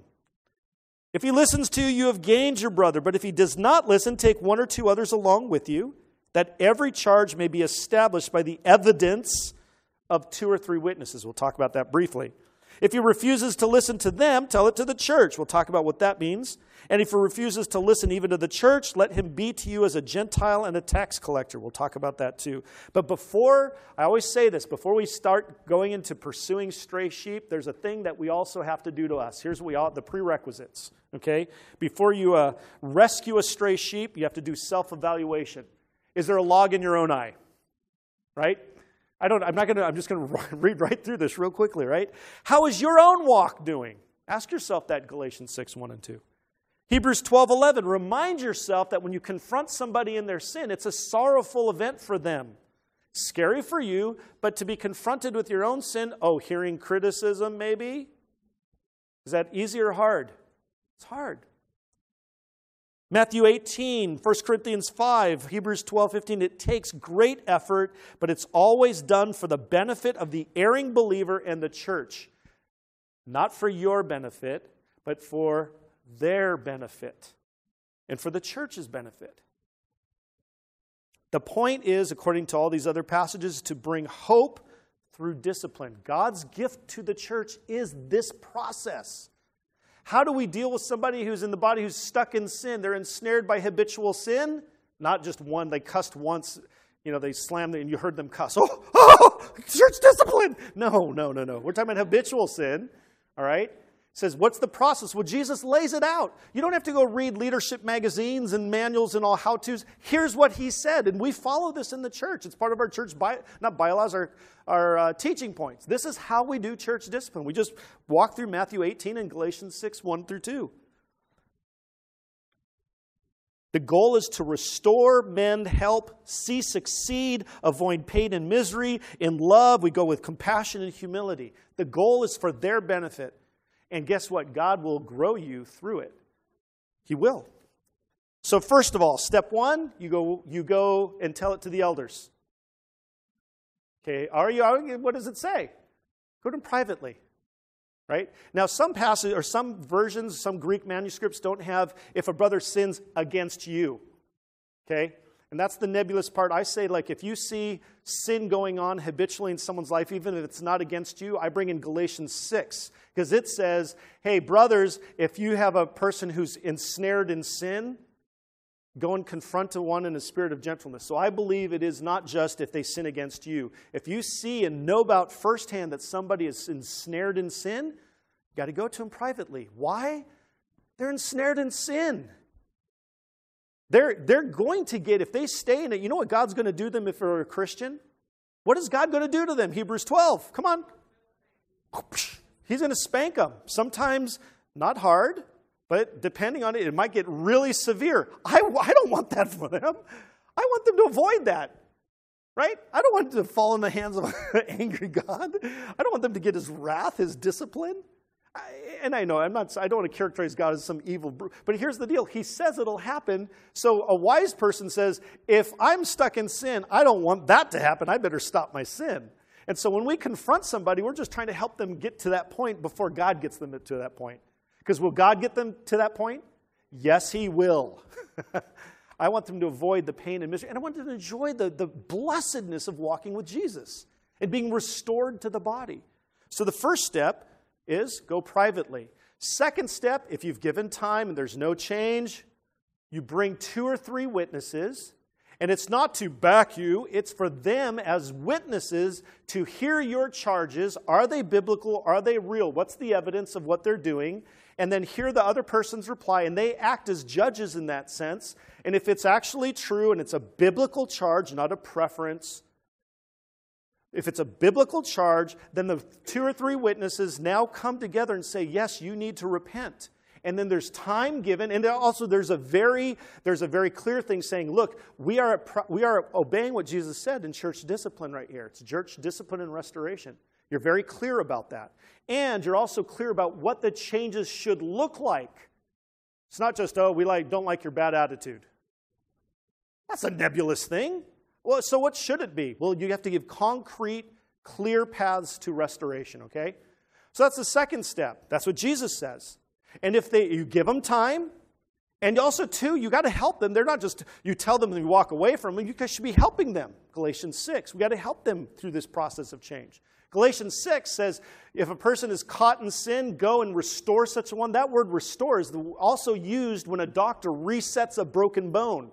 If he listens to you, you have gained your brother. But if he does not listen, take one or two others along with you, that every charge may be established by the evidence of two or three witnesses. We'll talk about that briefly. If he refuses to listen to them, tell it to the church. We'll talk about what that means. And if he refuses to listen even to the church, let him be to you as a Gentile and a tax collector. We'll talk about that too. But before, I always say this, before we start going into pursuing stray sheep, there's a thing that we also have to do to us. Here's what we all, the prerequisites, okay? Before you uh, rescue a stray sheep, you have to do self evaluation. Is there a log in your own eye? Right? I don't, I'm not going to, I'm just going to read right through this real quickly, right? How is your own walk doing? Ask yourself that Galatians 6, 1 and 2. Hebrews 12, 11. Remind yourself that when you confront somebody in their sin, it's a sorrowful event for them. Scary for you, but to be confronted with your own sin, oh, hearing criticism maybe? Is that easy or hard? It's hard. Matthew 18, 1 Corinthians 5, Hebrews 12, 15. It takes great effort, but it's always done for the benefit of the erring believer and the church. Not for your benefit, but for their benefit and for the church's benefit. The point is, according to all these other passages, to bring hope through discipline. God's gift to the church is this process. How do we deal with somebody who's in the body who's stuck in sin? They're ensnared by habitual sin, not just one, they cussed once, you know, they slammed and you heard them cuss. Oh, oh, church discipline. No, no, no, no. We're talking about habitual sin, all right? Says, What's the process? Well, Jesus lays it out. You don't have to go read leadership magazines and manuals and all how to's. Here's what he said, and we follow this in the church. It's part of our church, by, not bylaws, our, our uh, teaching points. This is how we do church discipline. We just walk through Matthew 18 and Galatians 6 1 through 2. The goal is to restore, mend, help, see, succeed, avoid pain and misery. In love, we go with compassion and humility. The goal is for their benefit. And guess what? God will grow you through it. He will. So, first of all, step one, you go, you go and tell it to the elders. Okay, are you, what does it say? Go to them privately right? Now, some passages or some versions, some Greek manuscripts don't have if a brother sins against you, okay? And that's the nebulous part. I say, like, if you see sin going on habitually in someone's life, even if it's not against you, I bring in Galatians 6, because it says, hey, brothers, if you have a person who's ensnared in sin, go and confront one in a spirit of gentleness. So I believe it is not just if they sin against you. If you see and know about firsthand that somebody is ensnared in sin, you got to go to them privately. Why? They're ensnared in sin. They're, they're going to get, if they stay in it, you know what God's going to do them if they're a Christian? What is God going to do to them? Hebrews 12. Come on. He's going to spank them. Sometimes not hard, but depending on it, it might get really severe. I, I don't want that for them. I want them to avoid that. Right? I don't want them to fall in the hands of an angry God. I don't want them to get his wrath, his discipline. And I know I'm not, I don't want to characterize God as some evil, but here's the deal. He says it'll happen. So a wise person says, if I'm stuck in sin, I don't want that to happen. I better stop my sin. And so when we confront somebody, we're just trying to help them get to that point before God gets them to that point. Because will God get them to that point? Yes, He will. I want them to avoid the pain and misery, and I want them to enjoy the, the blessedness of walking with Jesus and being restored to the body. So the first step is go privately. Second step, if you've given time and there's no change, you bring two or three witnesses. And it's not to back you, it's for them as witnesses to hear your charges. Are they biblical? Are they real? What's the evidence of what they're doing? and then hear the other person's reply, and they act as judges in that sense. And if it's actually true and it's a biblical charge, not a preference, if it's a biblical charge, then the two or three witnesses now come together and say, Yes, you need to repent. And then there's time given, and also there's a very there's a very clear thing saying, look, we are we are obeying what Jesus said in church discipline right here. It's church discipline and restoration. You're very clear about that. And you're also clear about what the changes should look like. It's not just, oh, we like, don't like your bad attitude. That's a nebulous thing. Well, so what should it be? Well, you have to give concrete, clear paths to restoration, okay? So that's the second step. That's what Jesus says. And if they, you give them time, and also, too, you got to help them. They're not just, you tell them and you walk away from them. You should be helping them. Galatians 6. We got to help them through this process of change. Galatians 6 says, if a person is caught in sin, go and restore such a one. That word restore is also used when a doctor resets a broken bone.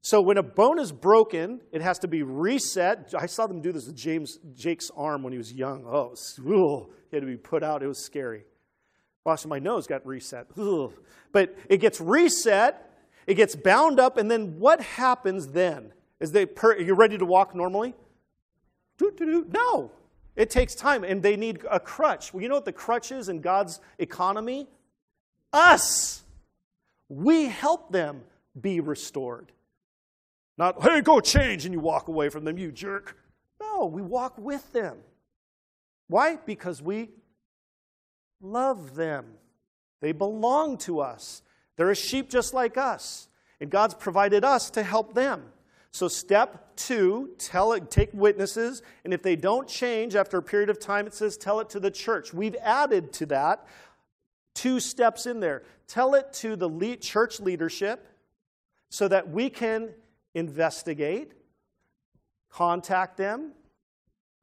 So when a bone is broken, it has to be reset. I saw them do this with James Jake's arm when he was young. Oh, ugh, he had to be put out. It was scary. Also, my nose got reset. Ugh. But it gets reset, it gets bound up, and then what happens then? Is they per, you're ready to walk normally? No. It takes time, and they need a crutch. Well, you know what the crutch is in God's economy? Us. We help them be restored. Not, hey, go change, and you walk away from them, you jerk. No, we walk with them. Why? Because we love them. They belong to us. They're a sheep just like us. And God's provided us to help them. So, step two, tell it, take witnesses, and if they don't change after a period of time, it says tell it to the church. We've added to that two steps in there. Tell it to the church leadership so that we can investigate, contact them.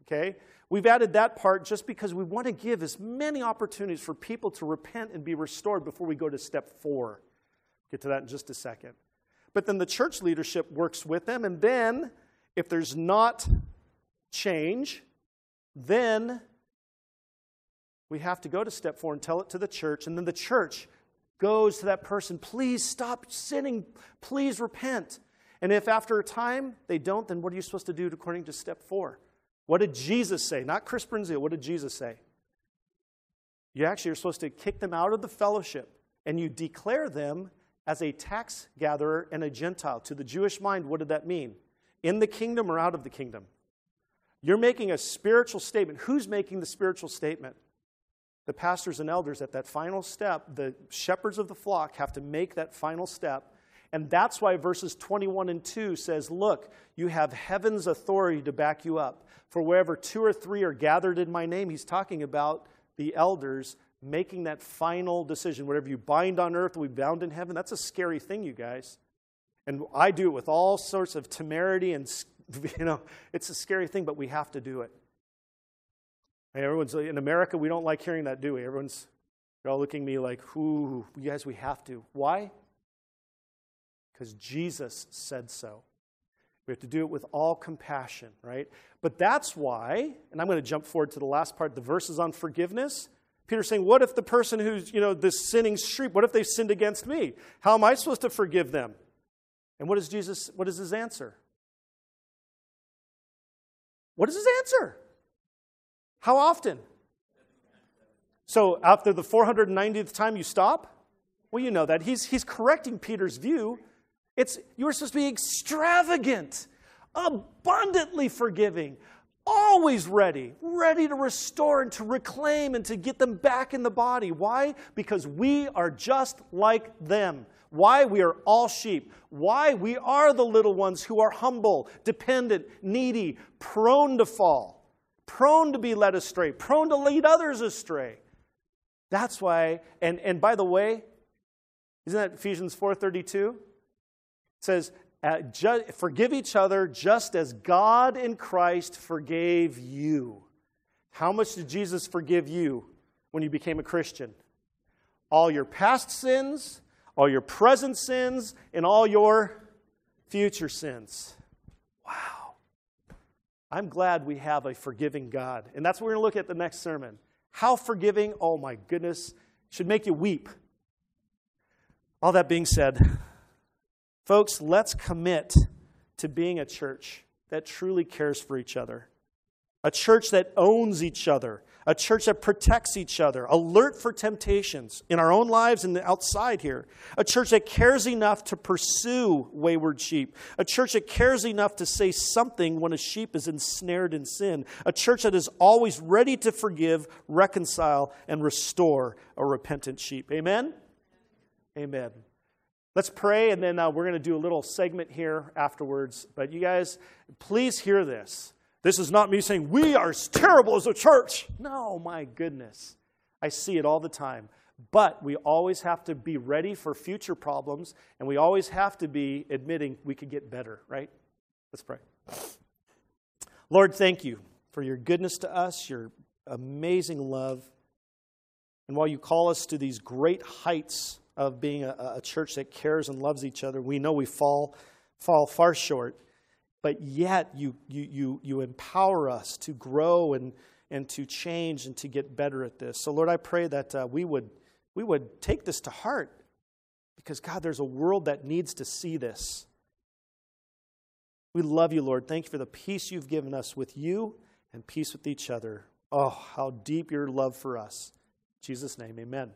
Okay? We've added that part just because we want to give as many opportunities for people to repent and be restored before we go to step four. Get to that in just a second. But then the church leadership works with them. And then, if there's not change, then we have to go to step four and tell it to the church. And then the church goes to that person, please stop sinning, please repent. And if after a time they don't, then what are you supposed to do according to step four? What did Jesus say? Not Chris Brunzio, what did Jesus say? You actually are supposed to kick them out of the fellowship and you declare them as a tax gatherer and a Gentile. To the Jewish mind, what did that mean? In the kingdom or out of the kingdom? You're making a spiritual statement. Who's making the spiritual statement? The pastors and elders at that final step, the shepherds of the flock have to make that final step. And that's why verses 21 and 2 says, Look, you have heaven's authority to back you up. For wherever two or three are gathered in my name, he's talking about the elders making that final decision. Whatever you bind on earth will be bound in heaven. That's a scary thing, you guys. And I do it with all sorts of temerity and, you know, it's a scary thing, but we have to do it. And everyone's in America, we don't like hearing that, do we? Everyone's all looking at me like, "Ooh, you guys, we have to." Why? Because Jesus said so. We have to do it with all compassion, right? But that's why, and I'm going to jump forward to the last part, the verses on forgiveness. Peter's saying, What if the person who's, you know, this sinning street, what if they've sinned against me? How am I supposed to forgive them? And what is Jesus, what is his answer? What is his answer? How often? So after the 490th time you stop? Well, you know that. He's, he's correcting Peter's view. It's you are supposed to be extravagant, abundantly forgiving, always ready, ready to restore and to reclaim and to get them back in the body. Why? Because we are just like them. Why? We are all sheep. Why? We are the little ones who are humble, dependent, needy, prone to fall, prone to be led astray, prone to lead others astray. That's why, and, and by the way, isn't that Ephesians 4.32? Says, uh, forgive each other just as God in Christ forgave you. How much did Jesus forgive you when you became a Christian? All your past sins, all your present sins, and all your future sins. Wow. I'm glad we have a forgiving God. And that's what we're going to look at the next sermon. How forgiving, oh my goodness, should make you weep. All that being said, Folks, let's commit to being a church that truly cares for each other, a church that owns each other, a church that protects each other, alert for temptations in our own lives and outside here, a church that cares enough to pursue wayward sheep, a church that cares enough to say something when a sheep is ensnared in sin, a church that is always ready to forgive, reconcile, and restore a repentant sheep. Amen? Amen. Let's pray, and then uh, we're going to do a little segment here afterwards. But you guys, please hear this. This is not me saying we are as terrible as a church. No, my goodness. I see it all the time. But we always have to be ready for future problems, and we always have to be admitting we could get better, right? Let's pray. Lord, thank you for your goodness to us, your amazing love. And while you call us to these great heights of being a, a church that cares and loves each other. We know we fall, fall far short, but yet you, you, you, you empower us to grow and, and to change and to get better at this. So, Lord, I pray that uh, we, would, we would take this to heart because, God, there's a world that needs to see this. We love you, Lord. Thank you for the peace you've given us with you and peace with each other. Oh, how deep your love for us. In Jesus' name, amen.